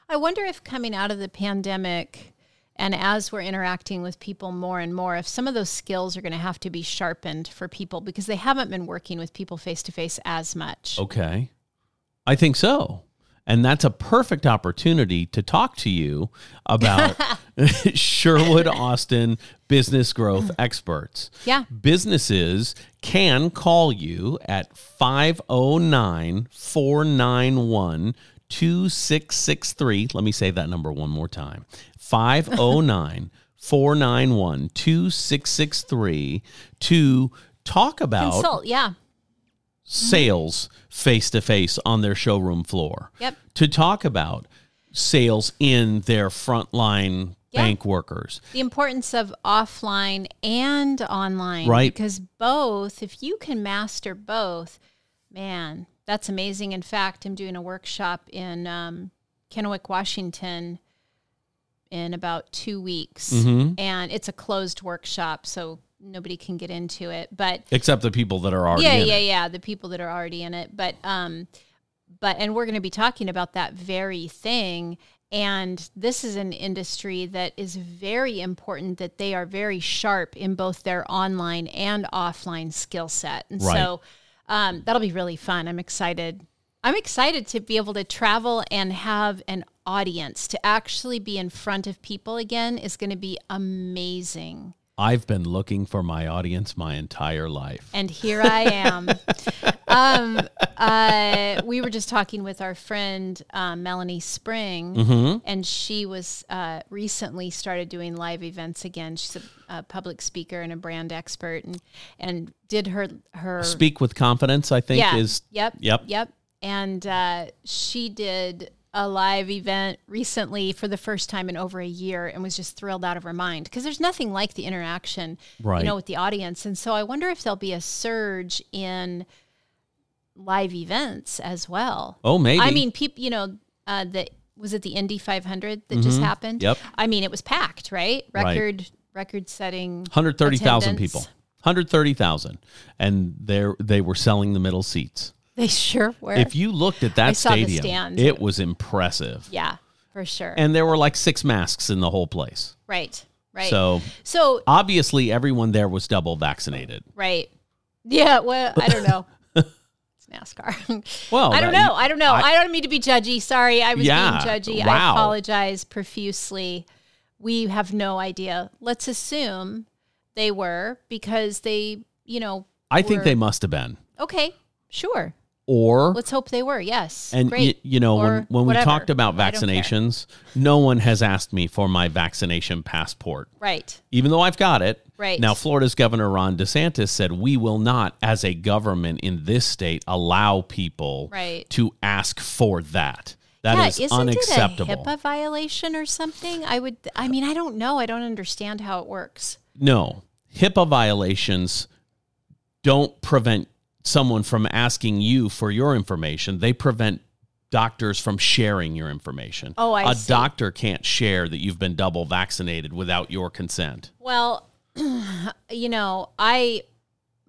B: I wonder if coming out of the pandemic and as we're interacting with people more and more, if some of those skills are going to have to be sharpened for people because they haven't been working with people face to face as much.
A: Okay. I think so. And that's a perfect opportunity to talk to you about Sherwood Austin business growth mm-hmm. experts.
B: Yeah.
A: Businesses can call you at 509 491 2663. Let me say that number one more time 509 491 2663 to talk about
B: Consult. Yeah.
A: Sales face to face on their showroom floor.
B: Yep.
A: To talk about sales in their frontline
B: Yeah.
A: bank workers.
B: The importance of offline and online.
A: Right.
B: Because both, if you can master both, man, that's amazing. In fact, I'm doing a workshop in um, Kennewick, Washington in about two weeks.
A: Mm-hmm.
B: And it's a closed workshop, so nobody can get into it. But
A: Except the people that are already
B: yeah,
A: in
B: yeah,
A: it.
B: yeah, the people that are already in it. But um, but and we're going to be talking about that very thing. And this is an industry that is very important that they are very sharp in both their online and offline skill set. And
A: Right.
B: so um, that'll be really fun. I'm excited. I'm excited to be able to travel and have an audience to actually be in front of people again is going to be amazing.
A: I've been looking for my audience my entire life.
B: and here I am. um, uh, we were just talking with our friend um, Melanie Spring,
A: Mm-hmm.
B: and she was uh, recently started doing live events again. She's a, a public speaker and a brand expert, and and did her her
A: Speak with confidence, I think,
B: yeah
A: is
B: yep
A: Yep.
B: yep, and uh, she did a live event recently for the first time in over a year and was just thrilled out of her mind because there's nothing like the interaction
A: Right.
B: you know with the audience and so i wonder if there'll be a surge in live events as well
A: Oh, maybe.
B: i mean people you know uh the was it the indy 500 that just happened
A: Mm-hmm. Yep.
B: i mean it was packed right
A: Right.
B: record record setting
A: 130,000 people. 130,000 and they they were selling the middle seats.
B: they sure were
A: If you looked at that
B: I
A: stadium, it was impressive.
B: yeah for sure
A: And there were like six masks in the whole place.
B: right right
A: So
B: so
A: obviously everyone there was double vaccinated.
B: Right. Yeah. Well, I don't know. it's NASCAR.
A: Well,
B: I don't know. I don't know. I, don't mean to be judgy. Sorry, I was
A: Yeah.
B: being judgy. I apologize profusely. We have no idea. Let's assume they were because they, you know.
A: I think they must have been.
B: Okay. Sure.
A: Or
B: Let's hope they were. Yes.
A: and y- you know when
B: Or
A: when we
B: whatever.
A: talked about
B: I don't care.
A: vaccinations, no one has asked me for my vaccination passport.
B: Right.
A: Even though I've got it.
B: Right.
A: Now Florida's Governor Ron DeSantis said we will not as a government in this state allow people
B: Right.
A: to ask for that. That
B: yeah,
A: is
B: isn't
A: unacceptable.
B: it a HIPAA violation or something? I would. I mean, I don't know. I don't understand how it works.
A: No, HIPAA violations don't prevent someone from asking you for your information. They prevent doctors from sharing your information.
B: Oh, I
A: A
B: see.
A: doctor can't share that you've been double vaccinated without your consent.
B: Well, you know, I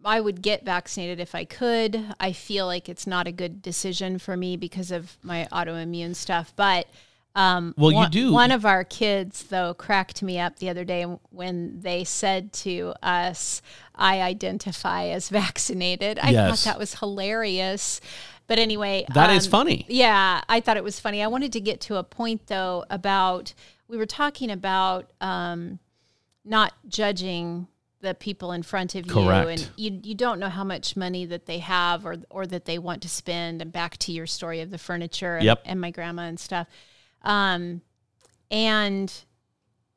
B: I would get vaccinated if I could. I feel like it's not a good decision for me because of my autoimmune stuff, but um,
A: Well, you
B: one,
A: do-
B: One of our kids, though, cracked me up the other day when they said to us, "I identify as vaccinated." I
A: Yes.
B: thought that was hilarious. But anyway,
A: That is
B: um,
A: funny.
B: yeah, I thought it was funny. I wanted to get to a point though about we were talking about um, not judging the people in front of you
A: Correct.
B: and you you don't know how much money that they have or or that they want to spend and back to your story of the furniture and,
A: Yep.
B: and my grandma and stuff um and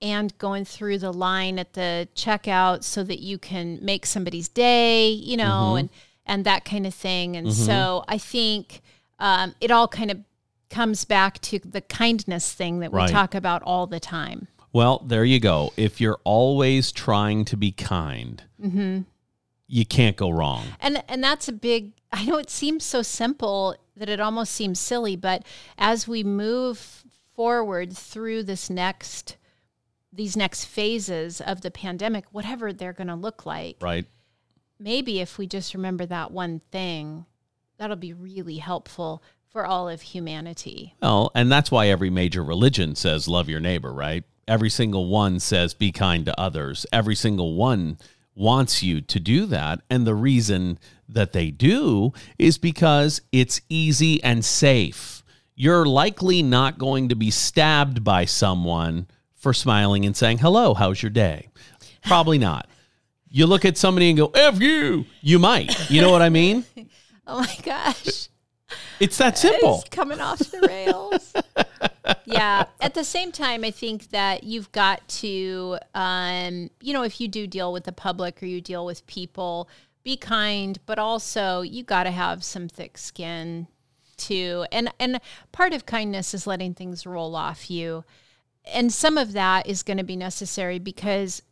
B: and going through the line at the checkout so that you can make somebody's day you know
A: Mm-hmm.
B: and and that kind of thing and so i think um, it all kind of comes back to the kindness thing that we
A: Right.
B: talk about all the time
A: Well, there you go. If you're always trying to be kind, you can't go wrong.
B: and and that's a big i know it seems so simple that it almost seems silly but as we move forward through this next these next phases of the pandemic whatever they're going to look like
A: Right.
B: maybe if we just remember that one thing that'll be really helpful for all of humanity
A: Well, and that's why every major religion says love your neighbor, right? Every single one says be kind to others. Every single one wants you to do that. And the reason that they do is because it's easy and safe. You're likely not going to be stabbed by someone for smiling and saying, hello, how's your day? Probably not. You look at somebody and go, F you. You might. You know what I mean?
B: oh my gosh
A: It's that simple.
B: It's coming off the rails. yeah. At the same time, I think that you've got to, um, you know, if you do deal with the public or you deal with people, be kind, but also you got to have some thick skin too. And and part of kindness is letting things roll off you, and some of that is going to be necessary because.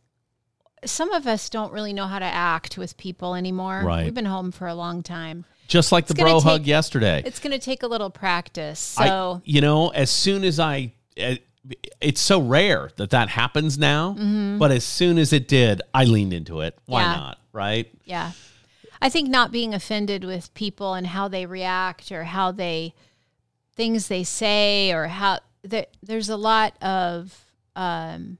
B: Some of us don't really know how to act with people anymore.
A: Right.
B: We've been home for a long time.
A: Just like the
B: gonna
A: bro
B: take-
A: hug yesterday.
B: It's going to take a little practice.
A: I-
B: So,
A: you know, as soon as I, uh, it's so rare that that happens now. But as soon as it did, I leaned into it. Why
B: Yeah.
A: not? Right?
B: Yeah. I think not being offended with people and how they react or how they things they say or how there, there's a lot of um,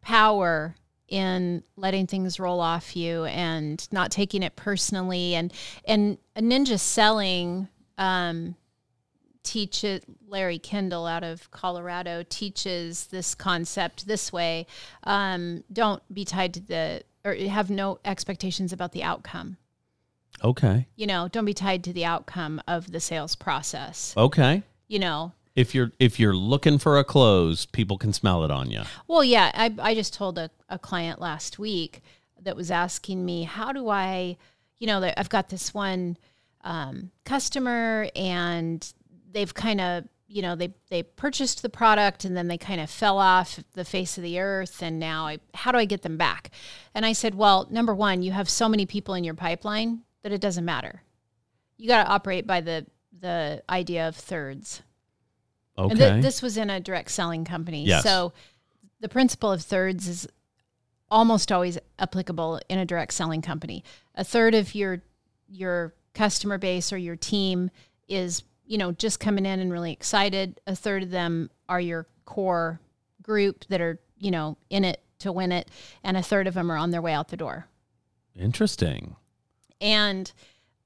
B: power in letting things roll off you and not taking it personally and and a ninja selling um, teaches Larry Kendall out of Colorado teaches this concept this way. Um, don't be tied to the or have no expectations about the outcome.
A: Okay.
B: You know, don't be tied to the outcome of the sales process.
A: Okay.
B: You know,
A: If you're if you're looking for a close, people can smell it on you.
B: Well, yeah, I, I just told a, a client last week that was asking me, how do I, you know, I've got this one um, customer and they've kind of, you know, they, they purchased the product and then they kind of fell off the face of the earth. And now I, how do I get them back? And I said, well, number one, you have so many people in your pipeline that it doesn't matter. You got to operate by the, the idea of thirds.
A: Okay.
B: And th- this was in a direct selling company.
A: Yes.
B: So the principle of thirds is almost always applicable in a direct selling company. A third of your your customer base or your team is, you know, just coming in and really excited. A third of them are your core group that are, you know, in it to win it, and a third of them are on their way out the door.
A: Interesting.
B: And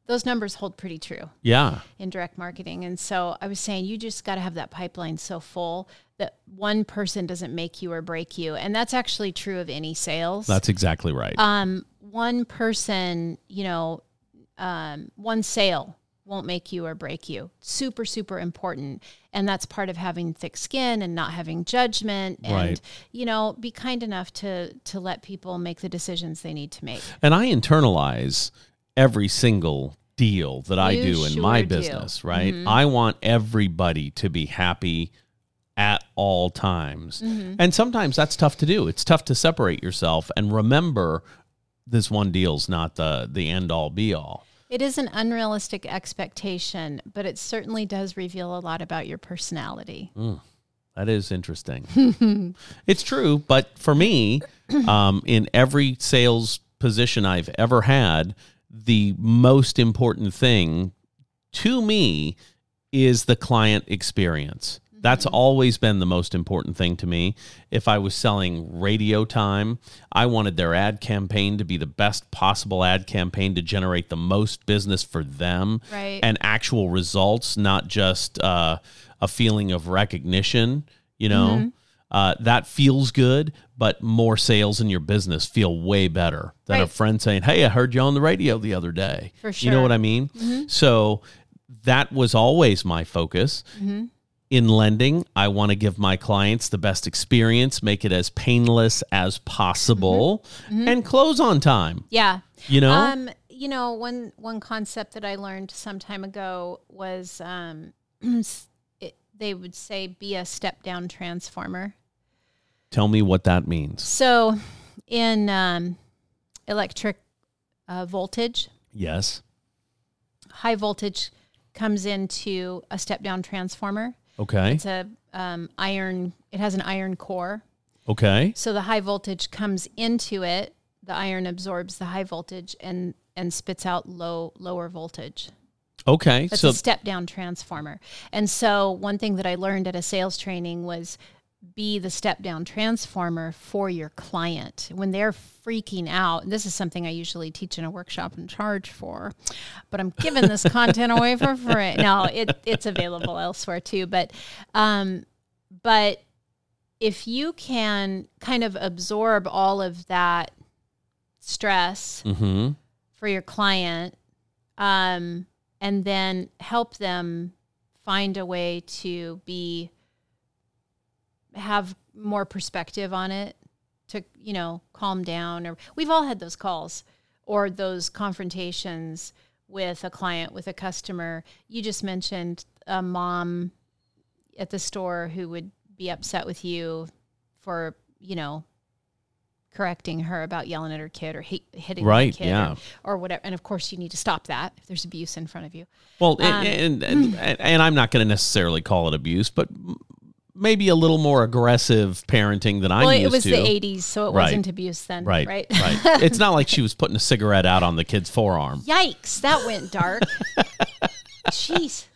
B: those numbers hold pretty true
A: Yeah.
B: in direct marketing. And so I was saying, you just got to have that pipeline so full that one person doesn't make you or break you. And that's actually true of any sales.
A: That's exactly right.
B: um, one person, you know, um, one sale won't make you or break you. Super, super important. And that's part of having thick skin and not having judgment and,
A: Right.
B: you know, be kind enough to, to let people make the decisions they need to make.
A: And I internalize every single deal that I
B: You
A: do in
B: sure
A: my
B: do. Mm-hmm.
A: business, right? I want everybody to be happy at all times.
B: Mm-hmm.
A: And sometimes that's tough to do. It's tough to separate yourself and remember this one deal's not the the end all be all.
B: It is an unrealistic expectation, but it certainly does reveal a lot about your personality.
A: That is interesting. it's true, but for me, um, in every sales position I've ever had, the most important thing to me is the client experience. That's always been the most important thing to me. If I was selling radio time, I wanted their ad campaign to be the best possible ad campaign to generate the most business for them
B: Right.
A: and actual results, not just uh, a feeling of recognition. You know, uh, that feels good, but more sales in your business feel way better than a friend saying, "Hey, I heard you on the radio the other day."
B: For sure.
A: You know what I mean? So that was always my focus. In lending, I want to give my clients the best experience, make it as painless as possible, and close on time.
B: Yeah.
A: You know?
B: Um, you know, one one concept that I learned some time ago was um, it, they would say be a step down transformer.
A: Tell me what that means.
B: So, in um, electric uh, voltage,
A: Yes.
B: high voltage comes into a step down transformer.
A: Okay.
B: It's a um, iron. It has an iron core.
A: Okay.
B: So the high voltage comes into it. The iron absorbs the high voltage and and spits out low lower voltage.
A: Okay.
B: That's
A: so
B: a step down transformer. And so one thing that I learned at a sales training was be the step down transformer for your client when they're freaking out. And this is something I usually teach in a workshop and charge for, but I'm giving this content away for free. No, it, it's available elsewhere too. But, um, but if you can kind of absorb all of that stress
A: Mhm.
B: for your client um, and then help them find a way to be have more perspective on it to you know calm down or we've all had those calls or those confrontations with a client with a customer. You just mentioned a mom at the store who would be upset with you for you know correcting her about yelling at her kid or hit, hitting
A: Right,
B: kid
A: yeah.
B: or, or whatever. And of course you need to stop that if there's abuse in front of you.
A: Well,
B: Um,
A: and, and, and and I'm not going to necessarily call it abuse, but maybe a little more aggressive parenting than I'm
B: well it was
A: to.
B: the 80s so it
A: Right.
B: wasn't abuse then
A: Right,
B: right
A: right. it's not like she was putting a cigarette out on the kid's forearm,
B: yikes that went dark jeez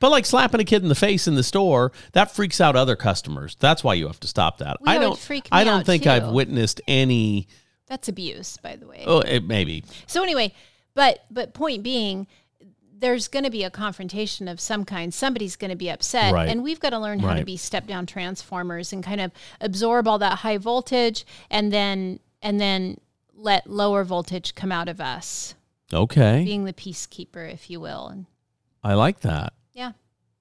A: but like slapping a kid in the face in the store that freaks out other customers. That's why you have to stop that.
B: Well,
A: I don't.
B: freak me
A: I don't think
B: too.
A: I've witnessed any.
B: that's abuse by the way
A: Oh, it, maybe.
B: So anyway, but but point being, there's going to be a confrontation of some kind. Somebody's going to be upset,
A: Right.
B: and we've got to learn how to be step down transformers and kind of absorb all that high voltage, and then and then let lower voltage come out of us,
A: Okay,
B: being the peacekeeper, if you will. And
A: I like that.
B: yeah,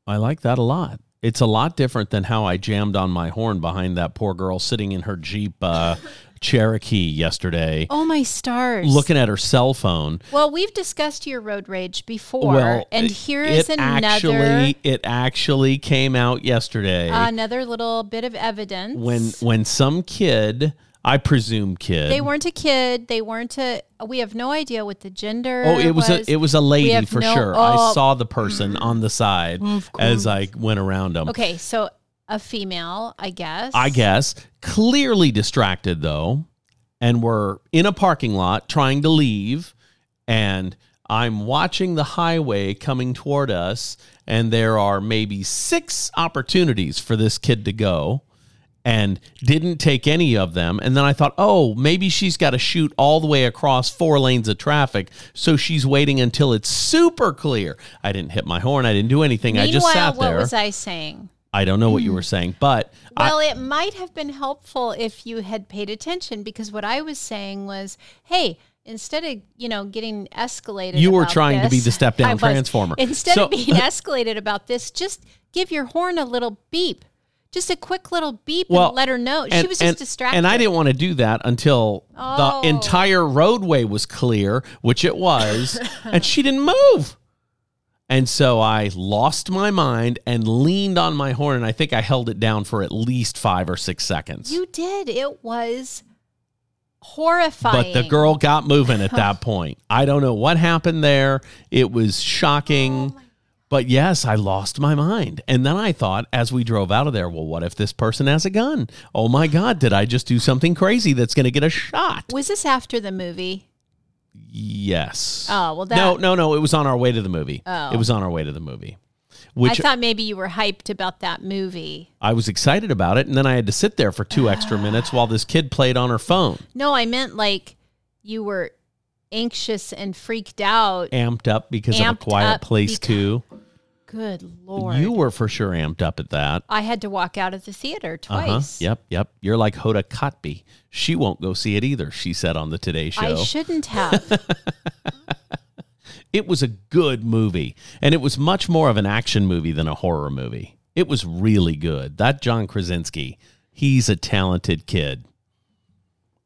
A: I like that a lot. It's a lot different than how I jammed on my horn behind that poor girl sitting in her Jeep uh, Cherokee yesterday,
B: oh my stars!
A: looking at her cell phone.
B: Well, we've discussed your road rage before,
A: Well,
B: and here is
A: it
B: another
A: Actually, it actually came out yesterday
B: another little bit of evidence
A: when when some kid, I presume kid.
B: They weren't a kid. They weren't a. We have no idea what the gender.
A: Oh, it was, a it was a lady for
B: no-
A: sure. I
B: oh.
A: saw the person on the side as I went around them.
B: Okay, so a female, I guess.
A: I guess clearly distracted though, and we're in a parking lot trying to leave, and I'm watching the highway coming toward us, and there are maybe six opportunities for this kid to go. And didn't take any of them. And then I thought, oh, maybe she's got to shoot all the way across four lanes of traffic. So she's waiting until it's super clear. I didn't hit my horn. I didn't do anything. I just sat
B: what
A: there.
B: What was I saying?
A: I don't know what you hmm. were saying, but I,
B: Well, it might have been helpful if you had paid attention because what I was saying was, hey, instead of you know getting escalated,
A: You were
B: about
A: trying to be the step-down
B: was.
A: transformer.
B: Instead
A: So-
B: of being escalated about this, just give your horn a little beep, just a quick little beep,
A: well,
B: and let her know. she was just
A: and-
B: distracted.
A: And I didn't want to do that until
B: Oh.
A: the entire roadway was clear, which it was, and she didn't move. And so I lost my mind and leaned on my horn, and I think I held it down for at least five or six seconds.
B: You did. It was horrifying.
A: but the girl got moving at that point. I don't know what happened there. It was
B: Oh
A: shocking. but yes, I lost my mind. And then I thought, as we drove out of there, well, what if this person has a gun? Oh my God, did I just do something crazy that's going to get a shot?
B: Was this after the movie?
A: Yes.
B: Oh, well, that-
A: no, no, no. It was on our way to the movie.
B: Oh.
A: It was on our way to the movie, which
B: I thought maybe you were hyped about that movie.
A: I was excited about it. And then I had to sit there for two extra minutes while this kid played on her phone,
B: No, I meant like you were anxious and freaked out.
A: amped up because of a quiet place,
B: because-
A: too.
B: Good lord.
A: You were for sure amped up at that.
B: I had to walk out of the theater twice. Uh-huh.
A: Yep, yep. You're like Hoda Kotb. She won't go see it either, she said on the Today Show.
B: I shouldn't have.
A: it was a good movie, and it was much more of an action movie than a horror movie. It was really good. That John Krasinski, he's a talented kid.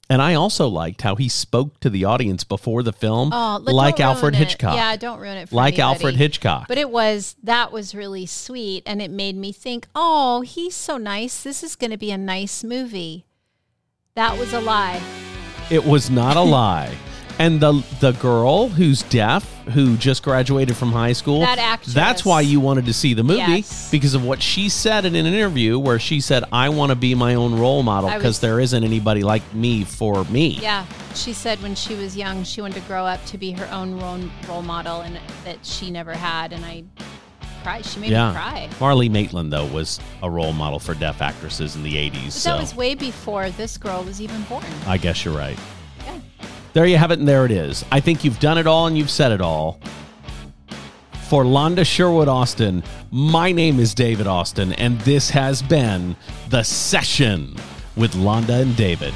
A: And I also liked how he spoke to the audience before the film,
B: Oh,
A: like Alfred
B: it.
A: Hitchcock.
B: Yeah, don't ruin it for
A: like
B: anybody.
A: Alfred Hitchcock.
B: But it was that was really sweet, and it made me think, oh, he's so nice. This is going to be a nice movie. That was a lie.
A: It was not a lie. And the the girl who's deaf, who just graduated from high school,
B: That actress.
A: that's why you wanted to see the movie
B: Yes.
A: because of what she said in an interview where she said, "I want to be my own role model
B: I
A: because
B: was-
A: there isn't anybody like me for me."
B: Yeah, she said when she was young, she wanted to grow up to be her own role, role model, and that she never had. And I cried. She made me cry.
A: Marlee Matlin though was a role model for deaf actresses in the 80s.
B: But
A: so
B: that was way before this girl was even born.
A: I guess you're right. There you have it, and there it is. I think you've done it all and you've said it all. For Londa Sherwood Austin, my name is David Austin, and this has been The Session with Londa and David.